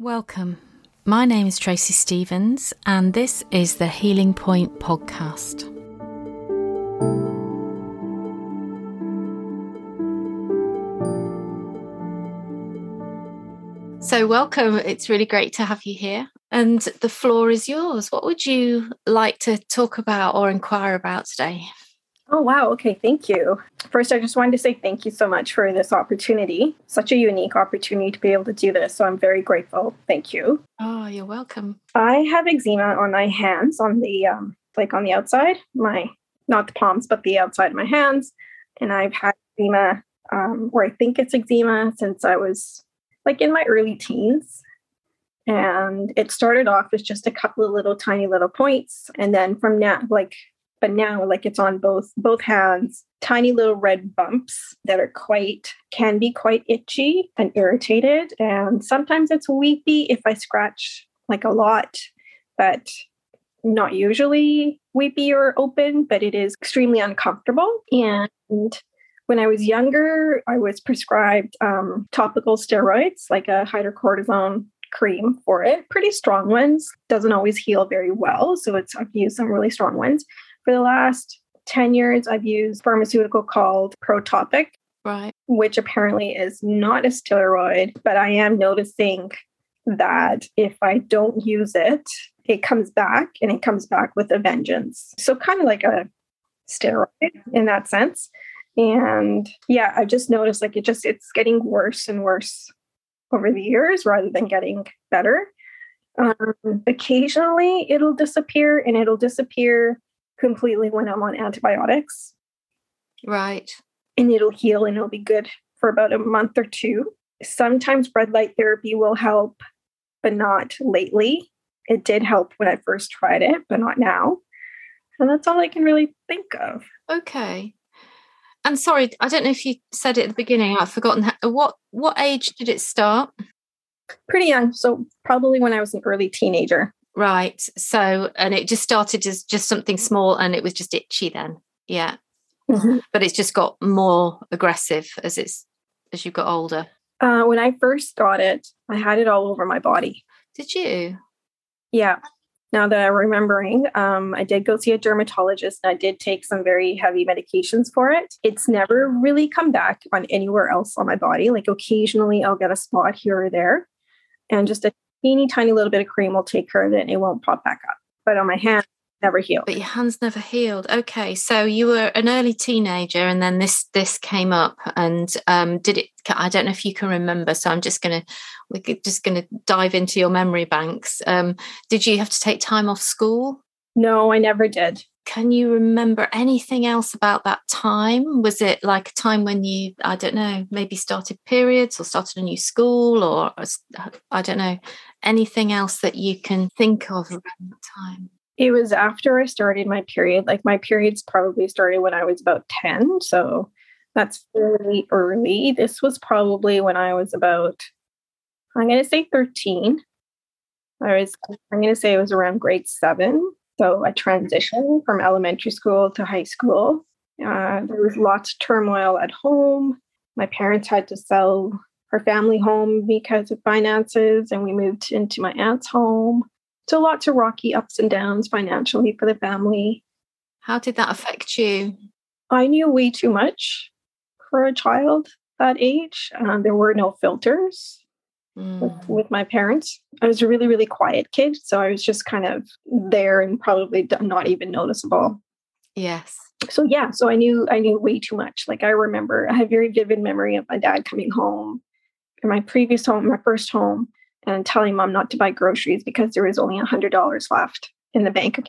Welcome. My name is Tracey Stevens, and this is the Healing Point podcast. So, welcome. It's really great to have you here. And the floor is yours. What would you like to talk about or inquire about today? Oh, wow. Okay. Thank you. First, I just wanted to say thank you so much for this opportunity. Such a unique opportunity to be able to do this. So I'm very grateful. Thank you. Oh, you're welcome. I have eczema on my hands, on the, um, like on the outside, my, not the palms, but the outside of my hands. And I've had eczema, um, or I think it's eczema since I was like in my early teens. And it started off as just a couple of little tiny little points. And then from now, like but now like it's on both both hands tiny little red bumps that are quite can be quite itchy and irritated and sometimes it's weepy if i scratch like a lot but not usually weepy or open but it is extremely uncomfortable and when I was younger, I was prescribed um, topical steroids like a hydrocortisone cream for it, pretty strong ones. Doesn't always heal very well, so it's I've used some really strong ones. For the last 10 years, I've used pharmaceutical called Protopic, right. which apparently is not a steroid, but I am noticing that if I don't use it, it comes back and it comes back with a vengeance. So, kind of like a steroid in that sense. And yeah, I've just noticed like it just it's getting worse and worse over the years rather than getting better. Um, occasionally it'll disappear and it'll disappear completely when I'm on antibiotics. Right. And it'll heal and it'll be good for about a month or two. Sometimes red light therapy will help, but not lately. It did help when I first tried it, but not now. And that's all I can really think of. Okay. And sorry, I don't know if you said it at the beginning. I've forgotten. What what age did it start? Pretty young, so probably when I was an early teenager. Right. So, and it just started as just something small and it was just itchy then. Yeah. Mm-hmm. But it's just got more aggressive as it's as you got older. Uh, when I first got it, I had it all over my body. Did you? Yeah. Now that I'm remembering, um, I did go see a dermatologist and I did take some very heavy medications for it. It's never really come back on anywhere else on my body. Like occasionally I'll get a spot here or there and just a teeny tiny little bit of cream will take care of it and it won't pop back up. But on my hand, never healed. But your hands never healed. Okay, so you were an early teenager, and then this this came up, and um, did it? I don't know if you can remember. So I'm just gonna we're just gonna dive into your memory banks. Um, did you have to take time off school? No, I never did. Can you remember anything else about that time? Was it like a time when you, I don't know, maybe started periods or started a new school or uh, I don't know, anything else that you can think of around that time? It was after I started my period. Like my periods probably started when I was about 10. So that's fairly early. This was probably when I was about, I'm going to say 13. I was, I'm going to say it was around grade seven. So a transition from elementary school to high school. Uh, there was lots of turmoil at home. My parents had to sell her family home because of finances, and we moved into my aunt's home. So lots of rocky ups and downs financially for the family. How did that affect you? I knew way too much for a child that age. Um, there were no filters mm. with, with, my parents. I was a really, really quiet kid. So I was just kind of there and probably not even noticeable. Yes. So yeah, so I knew I knew way too much. Like I remember I have very vivid memory of my dad coming home in my previous home, my first home, and telling mom not to buy groceries because there was only a hundred dollars left in the bank.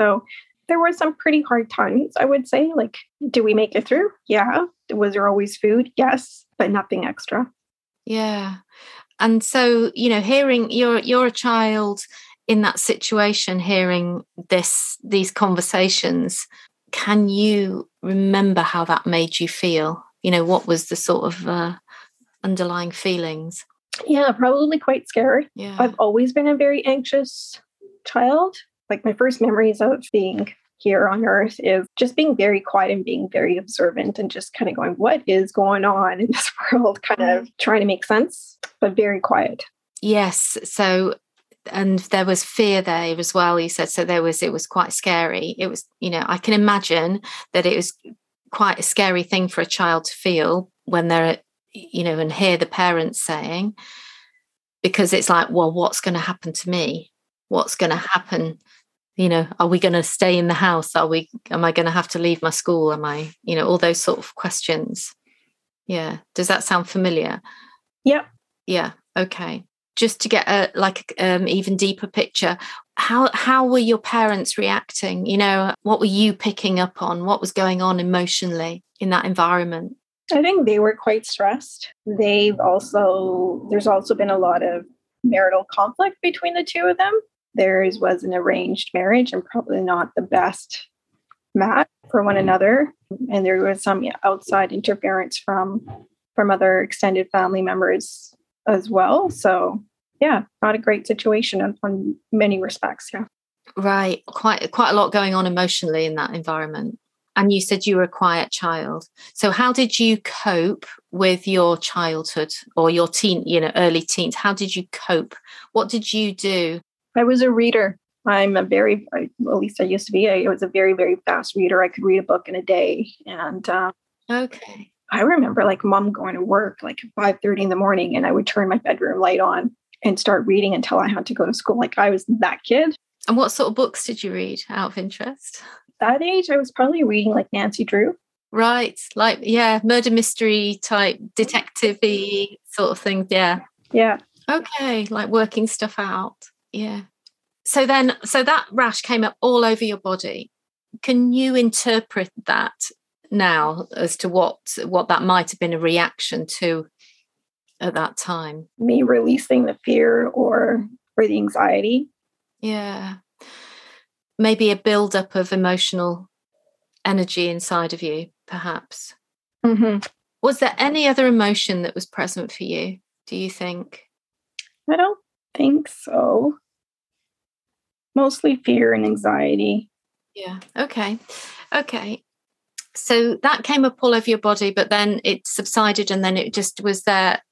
So there were some pretty hard times, I would say. Like, do we make it through? Yeah. Was there always food? Yes, but nothing extra. Yeah and so you know hearing you're you're a child in that situation hearing this these conversations. Can you remember how that made you feel? You know what was the sort of uh, underlying feelings? Yeah probably quite scary. Yeah. I've always been a very anxious child. Like my first memories of being here on earth is just being very quiet and being very observant and just kind of going, what is going on in this world? Kind of mm. trying to make sense, but very quiet. Yes. So, and there was fear there as well. You said so. There was. It was quite scary. It was. You know, I can imagine that it was quite a scary thing for a child to feel when they're, you know, and hear the parents saying, because it's like, well, what's going to happen to me? What's going to happen? You know, are we going to stay in the house? Are we? Am I going to have to leave my school? Am I? You know, all those sort of questions. Yeah. Does that sound familiar? Yep. Yeah. Okay. Just to get a like um even deeper picture, how how were your parents reacting? You know, what were you picking up on? What was going on emotionally in that environment? I think they were quite stressed. They've also there's also been a lot of marital conflict between the two of them. Theirs was an arranged marriage and probably not the best match for one mm. another. And there was some outside interference from from other extended family members as well. So yeah, not a great situation on, on many respects. Yeah. Right. Quite quite a lot going on emotionally in that environment. And you said you were a quiet child. So how did you cope with your childhood or your teen, you know, early teens? How did you cope? What did you do? I was a reader. I'm a very, well, at least I used to be. I was a very, very fast reader. I could read a book in a day, and uh, okay, I remember like mom going to work like 5 30 in the morning and I would turn my bedroom light on and start reading until I had to go to school. Like I was that kid. And what sort of books did you read out of interest? That age, I was probably reading like Nancy Drew. Right. Like, yeah, murder mystery type detective sort of thing. Yeah. Yeah. Okay. Like working stuff out. Yeah. So then, so that rash came up all over your body. Can you interpret that now as to what what that might have been a reaction to at that time me releasing the fear or or the anxiety yeah maybe a buildup of emotional energy inside of you perhaps mm-hmm. was there any other emotion that was present for you do you think i don't think so mostly fear and anxiety. Yeah okay okay. So that came up all over your body but then it subsided and then it just was there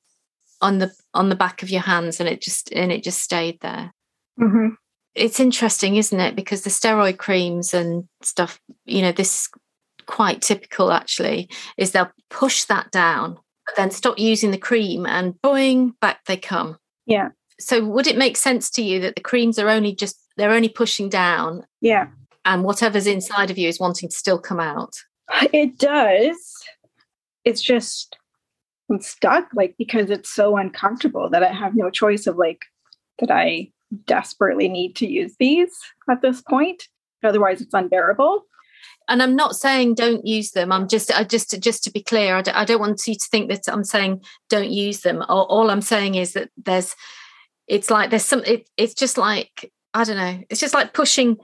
on the on the back of your hands and it just and it just stayed there. Mm-hmm. it's interesting isn't it? Because the steroid creams and stuff you know this quite typical actually is they'll push that down but then stop using the cream and boing back they come. Yeah so would it make sense to you that the creams are only just they're only pushing down yeah and whatever's inside of you is wanting to still come out it does. It's just I'm stuck, like because it's so uncomfortable that I have no choice of like that I desperately need to use these at this point. Otherwise, it's unbearable. And I'm not saying don't use them. I'm just, I just, just to be clear, i don't want you to think that I'm saying don't use them. All, all I'm saying is that there's, it's like there's some, it, it's just like I don't know. It's just like pushing,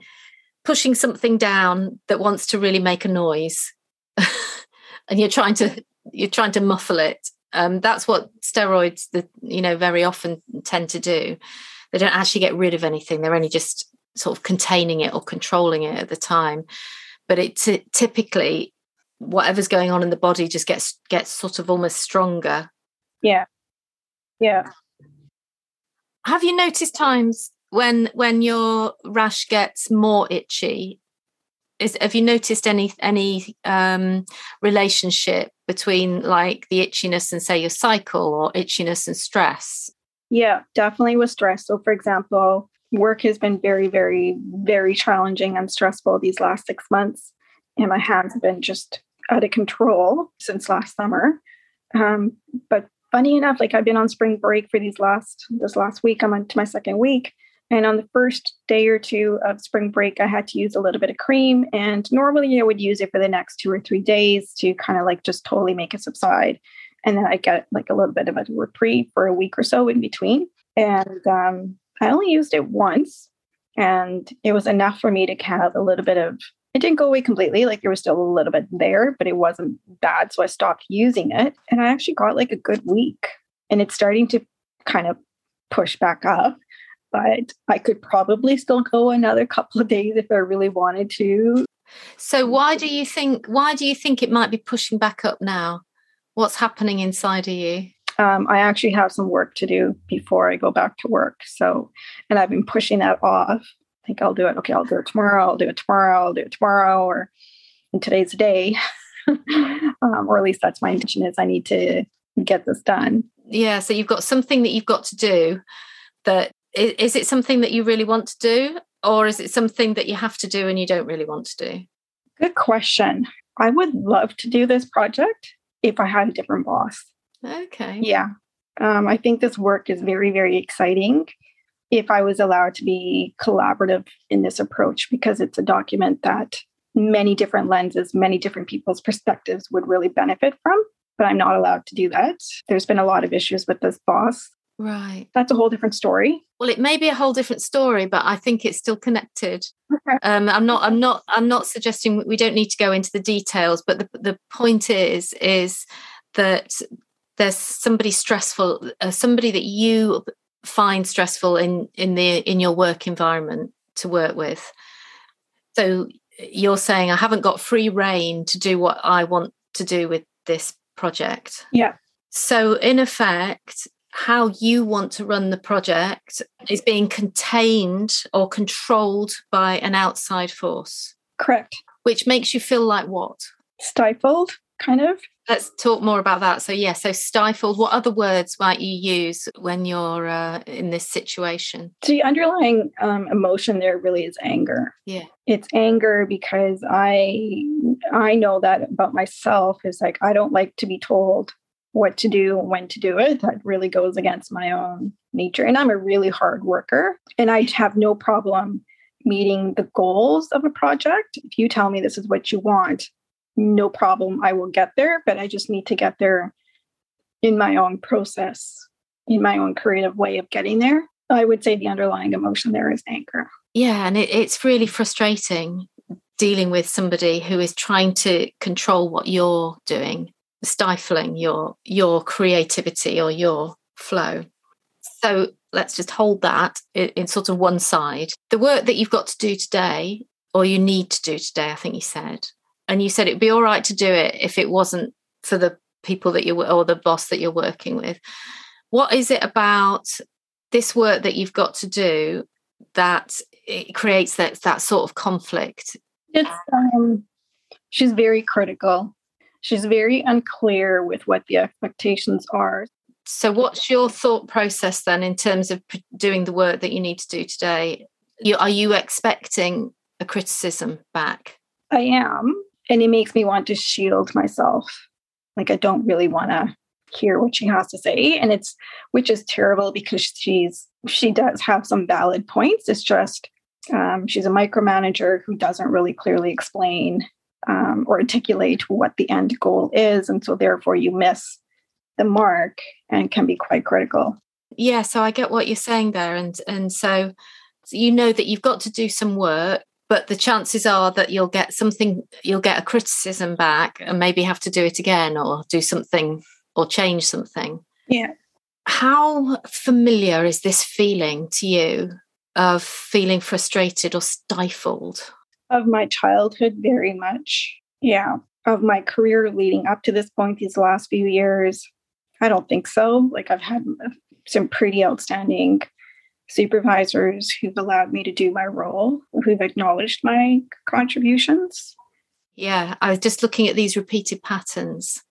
pushing something down that wants to really make a noise. and you're trying to you're trying to muffle it. Um, that's what steroids, the you know, very often tend to do. They don't actually get rid of anything; they're only just sort of containing it or controlling it at the time. But it t- typically, whatever's going on in the body just gets gets sort of almost stronger. Yeah, yeah. Have you noticed times when when your rash gets more itchy? Is have you noticed any any um, relationship between like the itchiness and say your cycle or itchiness and stress? Yeah definitely with stress. So for example work has been very very very challenging and stressful these last six months and my hands have been just out of control since last summer. Um, but funny enough like i've been on spring break for these last this last week i'm on to my second week and on the first day or two of spring break, I had to use a little bit of cream. And normally I would use it for the next two or three days to kind of like just totally make it subside. And then I get like a little bit of a reprieve for a week or so in between. And um, I only used it once. And it was enough for me to have a little bit of, it didn't go away completely. Like there was still a little bit there, but it wasn't bad. So I stopped using it. And I actually got like a good week. And it's starting to kind of push back up but I could probably still go another couple of days if I really wanted to. So why do you think why do you think it might be pushing back up now? What's happening inside of you? Um, I actually have some work to do before I go back to work. So, and I've been pushing that off. Think I'll do it. Okay, I'll do it tomorrow. I'll do it tomorrow. I'll do it tomorrow, or in today's day. um, or at least that's my intention is I need to get this done. Yeah. So you've got something that you've got to do that is, is it something that you really want to do or is it something that you have to do and you don't really want to do? Good question. I would love to do this project if I had a different boss. Okay. Yeah. Um, I think this work is very, very exciting if I was allowed to be collaborative in this approach because it's a document that many different lenses, many different people's perspectives would really benefit from. But I'm not allowed to do that. There's been a lot of issues with this boss. Right. That's a whole different story. Well, it may be a whole different story, but I think it's still connected. Okay. Um, I'm not. I'm not. I'm not suggesting we don't need to go into the details, but the the point is is that there's somebody stressful, uh, somebody that you find stressful in in the in your work environment to work with. So you're saying I haven't got free reign to do what I want to do with this project. Yeah. So in effect, how you want to run the project is being contained or controlled by an outside force. Correct. Which makes you feel like what? Stifled, kind of. Let's talk more about that. So, yeah, so stifled. What other words might you use when you're uh, in this situation? The underlying um, emotion there really is anger. Yeah, it's anger because I I know that about myself is like I don't like to be told what to do when to do it. That really goes against my own nature, and I'm a really hard worker, and I have no problem meeting the goals of a project. If you tell me this is what you want, no problem, I will get there, but I just need to get there in my own process, in my own creative way of getting there. I would say the underlying emotion there is anger. Yeah, and it, it's really frustrating dealing with somebody who is trying to control what you're doing, stifling your your creativity or your flow. So let's just hold that in, in sort of one side. The work that you've got to do today, or you need to do today, I think you said, and you said it'd be all right to do it if it wasn't for the people that you were or the boss that you're working with. What is it about this work that you've got to do that it creates that that sort of conflict? It's um she's very critical. She's very unclear with what the expectations are. So what's your thought process then in terms of doing the work that you need to do today? You, are you expecting a criticism back? I am and it makes me want to shield myself. Like i don't really want to hear what she has to say. And it's which is terrible because she's she does have some valid points. It's just um, she's a micromanager who doesn't really clearly explain um, or articulate what the end goal is. And so therefore you miss the mark and can be quite critical. Yeah so i get what you're saying there. And and so you know that you've got to do some work but the chances are that you'll get something you'll get a criticism back and maybe have to do it again or do something or change something. Yeah. How familiar is this feeling to you of feeling frustrated or stifled? Of my childhood very much. Yeah. Of my career leading up to this point these last few years. I don't think so. Like i've had some pretty outstanding supervisors who've allowed me to do my role, who've acknowledged my contributions. Yeah, I was just looking at these repeated patterns.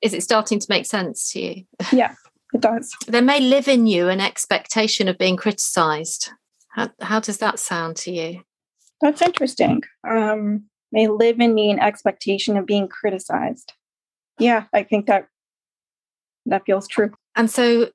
Is it starting to make sense to you? Yeah, it does. there may live in you an expectation of being criticized. How, how does that sound to you? That's interesting. Um, may live in me an expectation of being criticized. Yeah, I think that that feels true. And so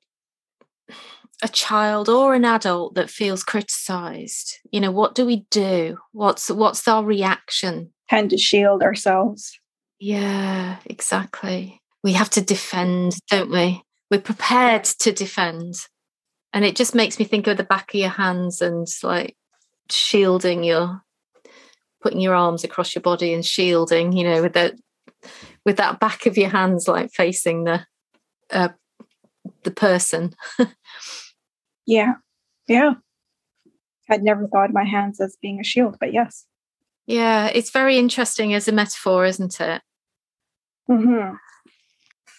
a child or an adult that feels criticized? You know what do we do? What's what's our reaction? Tend to shield ourselves. Yeah exactly. We have to defend don't we? We're prepared to defend. And it just makes me think of the back of your hands and like shielding your putting your arms across your body and shielding you know with that with that back of your hands like facing the uh, the person Yeah. Yeah. I'd never thought of my hands as being a shield, but yes. Yeah, it's very interesting as a metaphor, isn't it? Mm-hmm.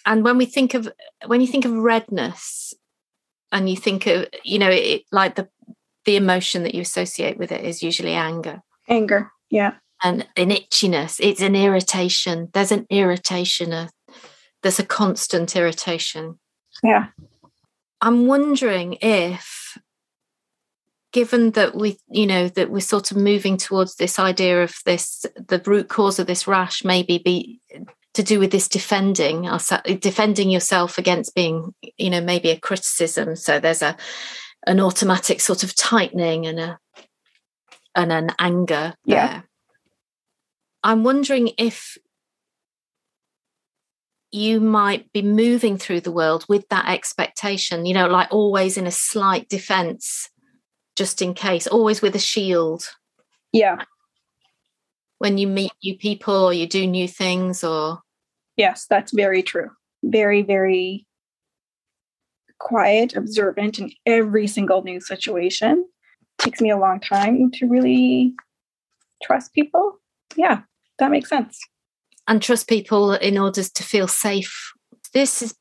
and when we think of when you think of redness and you think of you know it, like the the emotion that you associate with it is usually anger anger yeah and an itchiness it's an irritation there's an irritation there's a constant irritation yeah i'm wondering if given that we you know that we're sort of moving towards this idea of this the root cause of this rash maybe be to do with this defending defending yourself against being you know maybe a criticism so there's a an automatic sort of tightening and a and an anger yeah there. i'm wondering if you might be moving through the world with that expectation you know like always in a slight defense just in case always with a shield yeah when you meet new people or you do new things or Yes, that's very true. Very, very quiet, observant in every single new situation. takes me a long time to really trust people. Yeah, that makes sense. And trust people in order to feel safe. This is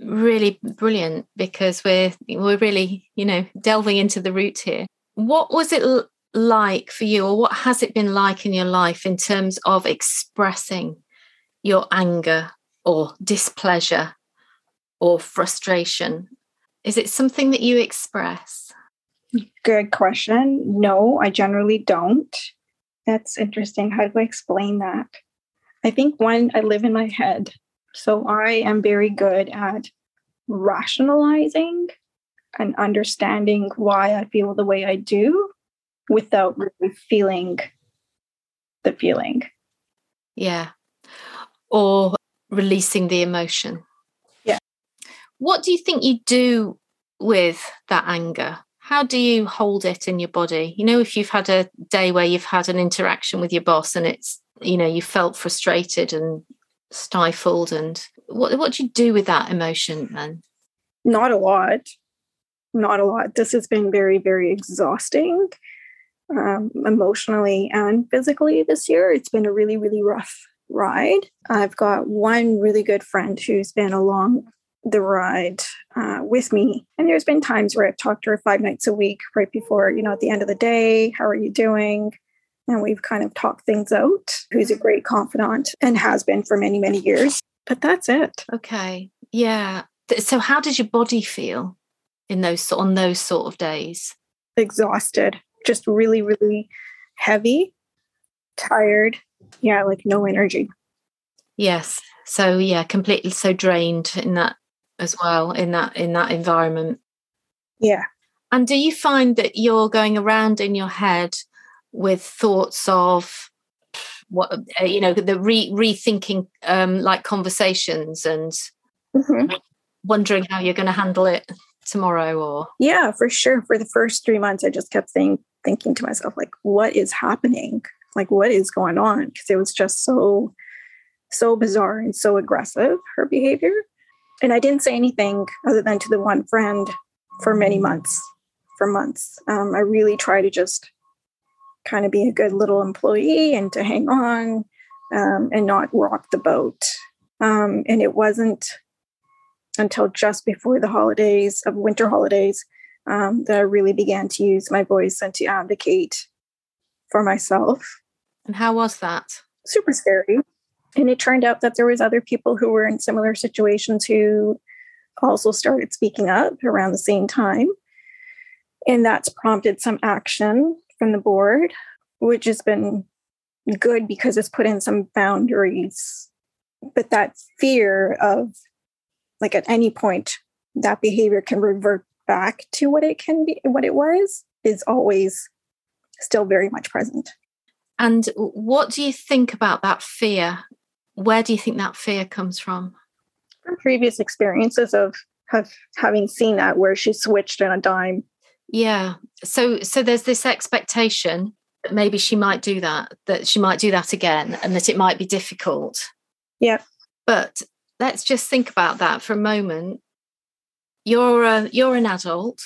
really brilliant because we're we're really, you know, delving into the root here. What was it like for you or what has it been like in your life in terms of expressing your anger or displeasure or frustration? Is it something that you express? Good question. No, I generally don't. That's interesting. How do I explain that? I think one, I live in my head. So I am very good at rationalizing and understanding why I feel the way I do without really feeling the feeling. Yeah or releasing the emotion. Yeah. What do you think you do with that anger? How do you hold it in your body? You know, if you've had a day where you've had an interaction with your boss and it's, you know, you felt frustrated and stifled and what what do you do with that emotion then? Not a lot. Not a lot. This has been very, very exhausting um, emotionally and physically this year. It's been a really, really rough ride. I've got one really good friend who's been along the ride uh, with me. And there's been times where I've talked to her five nights a week right before, you know, at the end of the day, how are you doing? And we've kind of talked things out. Who's a mm-hmm. great confidant and has been for many, many years. But that's it. Okay. Yeah. So how does your body feel in those on those sort of days? Exhausted, just really, really heavy, tired, yeah like no energy yes so yeah completely so drained in that as well in that in that environment yeah and do you find that you're going around in your head with thoughts of what uh, you know the re- rethinking um like conversations and mm-hmm. wondering how you're going to handle it tomorrow or yeah for sure. For the first three months i just kept saying thinking to myself like what is happening? Like what is going on? Because it was just so so bizarre and so aggressive her behavior. And i didn't say anything other than to the one friend for many months for months. Um, i really try to just kind of be a good little employee and to hang on um, and not rock the boat um, and it wasn't until just before the holidays of winter holidays um, that i really began to use my voice and to advocate for myself and how was that? Super scary. And it turned out that there was other people who were in similar situations who also started speaking up around the same time. And that's prompted some action from the board, which has been good because it's put in some boundaries. But that fear of, like, at any point, that behavior can revert back to what it can be, what it was, is always still very much present. And what do you think about that fear? Where do you think that fear comes from? From previous experiences of have having seen that where she switched in a dime. Yeah. So so there's this expectation that maybe she might do that, that she might do that again, and that it might be difficult. Yeah. But let's just think about that for a moment. You're a you're an adult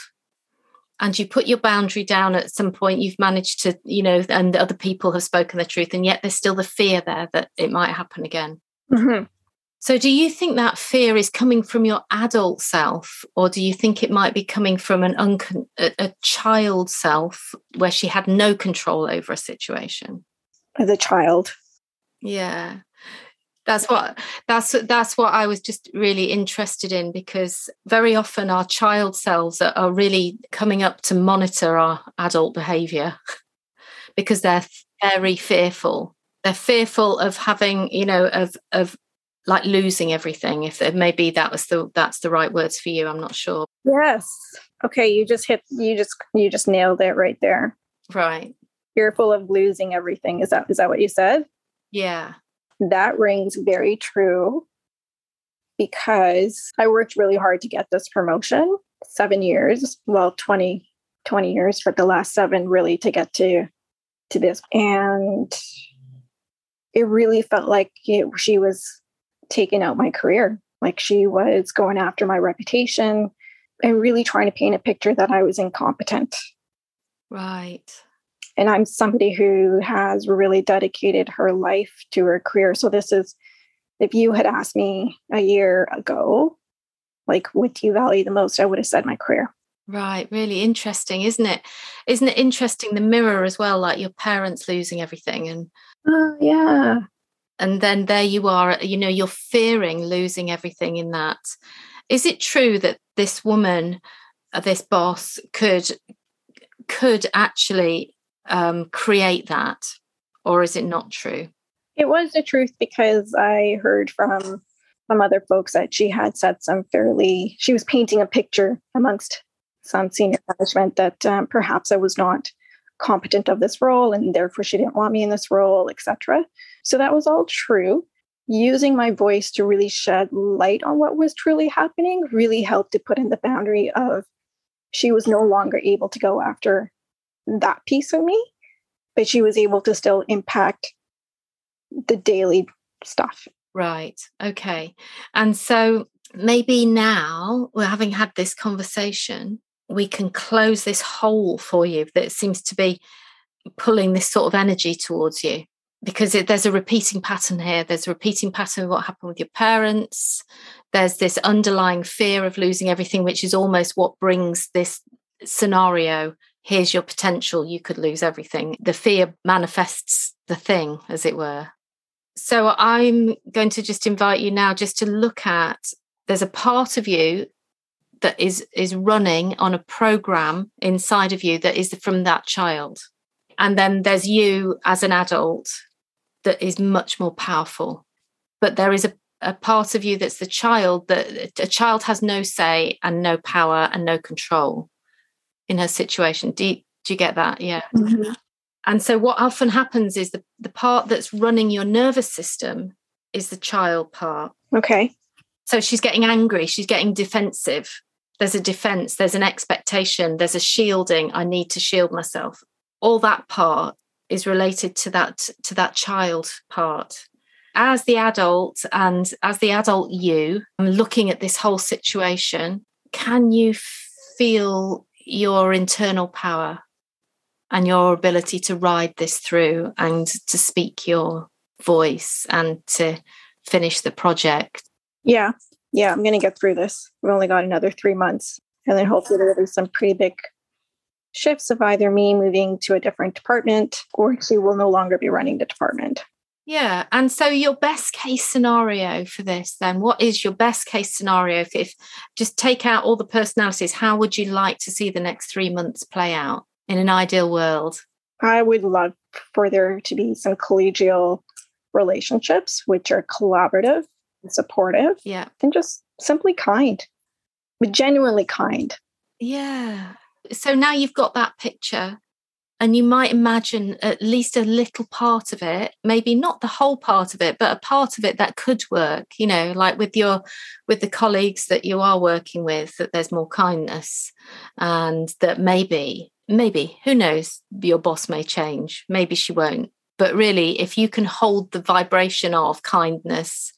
and you put your boundary down at some point you've managed to you know and other people have spoken the truth and yet there's still the fear there that it might happen again mm-hmm. So, do you think that fear is coming from your adult self, or do you think it might be coming from an uncon- a, a child self where she had no control over a situation? As a child. Yeah, that's what that's that's what I was just really interested in because very often our child selves are, are really coming up to monitor our adult behaviour because they're very fearful. They're fearful of having, you know, of of like losing everything if maybe that was the that's the right words for you i'm not sure. Yes. Okay you just hit you just you just nailed it right there. Right. Fearful of losing everything is that is that what you said? Yeah. That rings very true because i worked really hard to get this promotion seven years well 20 20 years but the last seven really to get to to this and it really felt like it, she was taken out my career. Like she was going after my reputation and really trying to paint a picture that I was incompetent. Right. And I'm somebody who has really dedicated her life to her career. So this is, if you had asked me a year ago, like, what do you value the most? I would have said my career. Right, really interesting, isn't it? Isn't it interesting the mirror as well, like your parents losing everything and uh, yeah and then there you are you know you're fearing losing everything in that. Is it true that this woman uh, this boss could could actually um, create that or is it not true? It was the truth because i heard from some other folks that she had said some fairly she was painting a picture amongst some senior management that um, perhaps i was not competent of this role and therefore she didn't want me in this role etc so that was all true. Using my voice to really shed light on what was truly happening really helped to put in the boundary of she was no longer able to go after that piece of me but she was able to still impact the daily stuff. Right okay. And so maybe now we're having had this conversation we can close this hole for you that seems to be pulling this sort of energy towards you because it, there's a repeating pattern here. There's a repeating pattern of what happened with your parents. There's this underlying fear of losing everything which is almost what brings this scenario. Here's your potential. You could lose everything. The fear manifests the thing as it were. So i'm going to just invite you now just to look at there's a part of you that is is running on a program inside of you that is from that child. And then there's you as an adult that is much more powerful. But there is a, a part of you that's the child that a child has no say and no power and no control in her situation. Do you, do you get that? Yeah. Mm-hmm. and so what often happens is the, the part that's running your nervous system is the child part. Okay. So she's getting angry she's getting defensive. There's a defense there's an expectation there's a shielding i need to shield myself. All that part is related to that to that child part as the adult and as the adult you looking at this whole situation can you feel your internal power and your ability to ride this through and to speak your voice and to finish the project yeah yeah, I'm going to get through this. We've only got another three months. And then hopefully there'll be some pretty big shifts of either me moving to a different department or she will no longer be running the department. Yeah. And so your best case scenario for this then, what is your best case scenario? If, if just take out all the personalities, how would you like to see the next three months play out in an ideal world? I would love for there to be some collegial relationships, which are collaborative and supportive yeah and just simply kind but genuinely kind yeah so now you've got that picture and you might imagine at least a little part of it maybe not the whole part of it but a part of it that could work you know like with your with the colleagues that you are working with that there's more kindness and that maybe maybe who knows your boss may change maybe she won't. But really if you can hold the vibration of kindness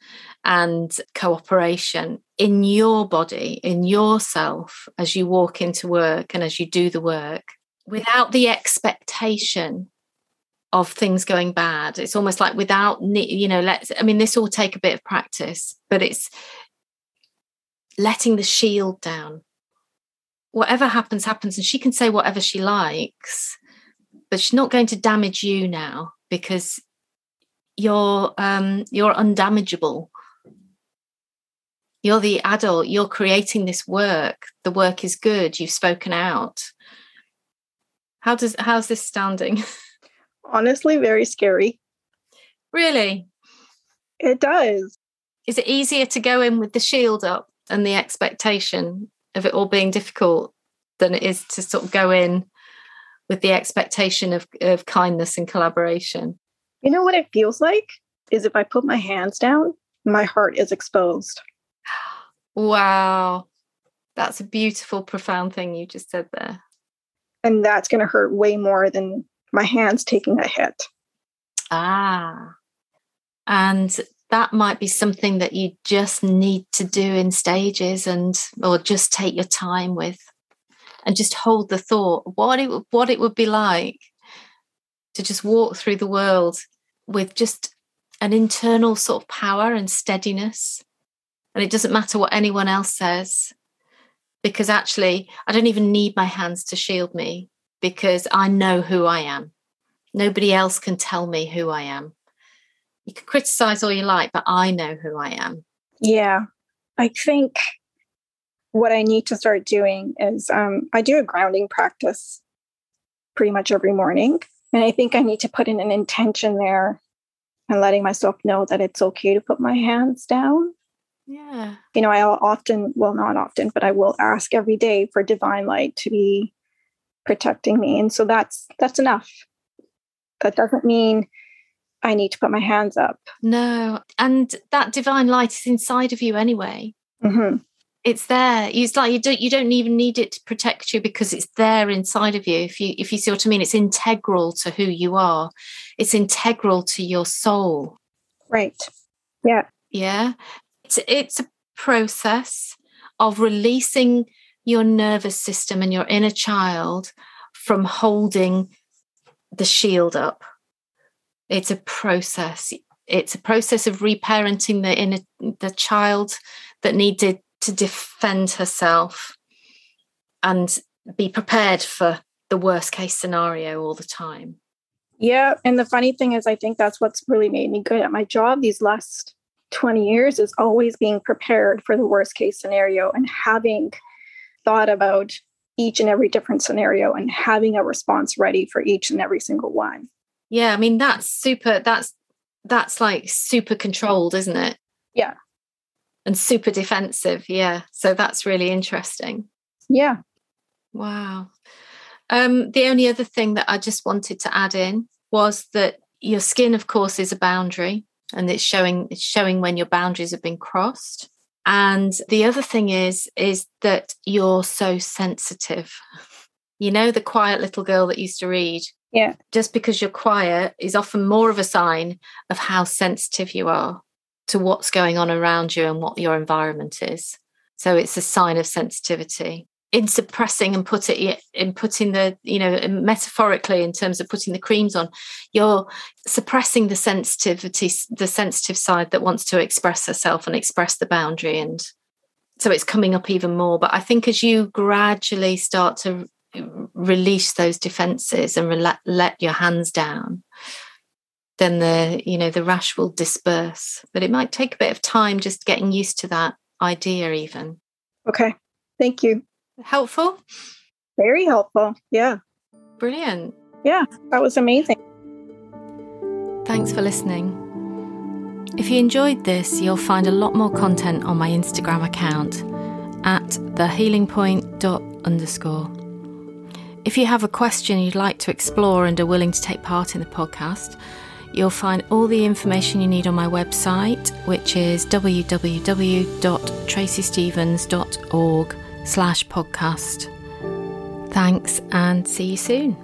and cooperation in your body, in yourself, as you walk into work and as you do the work, without the expectation of things going bad. It's almost like without, you know, let's, I mean, this will take a bit of practice, but it's letting the shield down. Whatever happens, happens. And she can say whatever she likes, but she's not going to damage you now because you're um you're undamageable you're the adult. You're creating this work. The work is good. You've spoken out. How does how's this standing? Honestly very scary. Really? It does. Is it easier to go in with the shield up and the expectation of it all being difficult than it is to sort of go in with the expectation of, of kindness and collaboration? You know what it feels like? Is if i put my hands down my heart is exposed Wow. That's a beautiful, profound thing you just said there. And that's going to hurt way more than my hands taking a hit. Ah. And that might be something that you just need to do in stages and or just take your time with and just hold the thought what it what it would be like to just walk through the world with just an internal sort of power and steadiness and it doesn't matter what anyone else says, because actually, I don't even need my hands to shield me because I know who I am. Nobody else can tell me who I am. You can criticize all you like, but I know who I am. Yeah. I think what I need to start doing is um, I do a grounding practice pretty much every morning. And I think I need to put in an intention there and letting myself know that it's okay to put my hands down yeah. You know, I'll often, well, not often, but I will ask every day for divine light to be protecting me. And so that's that's enough. That doesn't mean I need to put my hands up. No. And that divine light is inside of you anyway. Mm-hmm. It's there. It's like you don't you don't even need it to protect you because it's there inside of you. If you if you see what I mean, it's integral to who you are. It's integral to your soul. Right. Yeah. Yeah it's it's a process of releasing your nervous system and your inner child from holding the shield up. It's a process. It's a process of reparenting the inner the child that needed to defend herself and be prepared for the worst case scenario all the time. Yeah and the funny thing is i think that's what's really made me good at my job these last 20 years is always being prepared for the worst case scenario and having thought about each and every different scenario and having a response ready for each and every single one. Yeah, I mean that's super that's that's like super controlled, isn't it? Yeah. And super defensive, yeah. So that's really interesting. Yeah. Wow. Um the only other thing that I just wanted to add in was that your skin of course is a boundary and it's showing it's showing when your boundaries have been crossed. And the other thing is is that you're so sensitive. You know the quiet little girl that used to read? Yeah. Just because you're quiet is often more of a sign of how sensitive you are to what's going on around you and what your environment is. So it's a sign of sensitivity in suppressing and put it in putting the you know metaphorically in terms of putting the creams on you're suppressing the sensitivity the sensitive side that wants to express herself and express the boundary. And so it's coming up even more. But i think as you gradually start to release those defenses and let, let your hands down then the you know the rash will disperse. But it might take a bit of time just getting used to that idea even. Okay. Thank you helpful? Very helpful. Yeah. Brilliant. Yeah, that was amazing. Thanks for listening. If you enjoyed this, you'll find a lot more content on my Instagram account at thehealingpoint underscore. If you have a question you'd like to explore and are willing to take part in the podcast, you'll find all the information you need on my website, which is www.traceystevens.org slash podcast. Thanks and see you soon.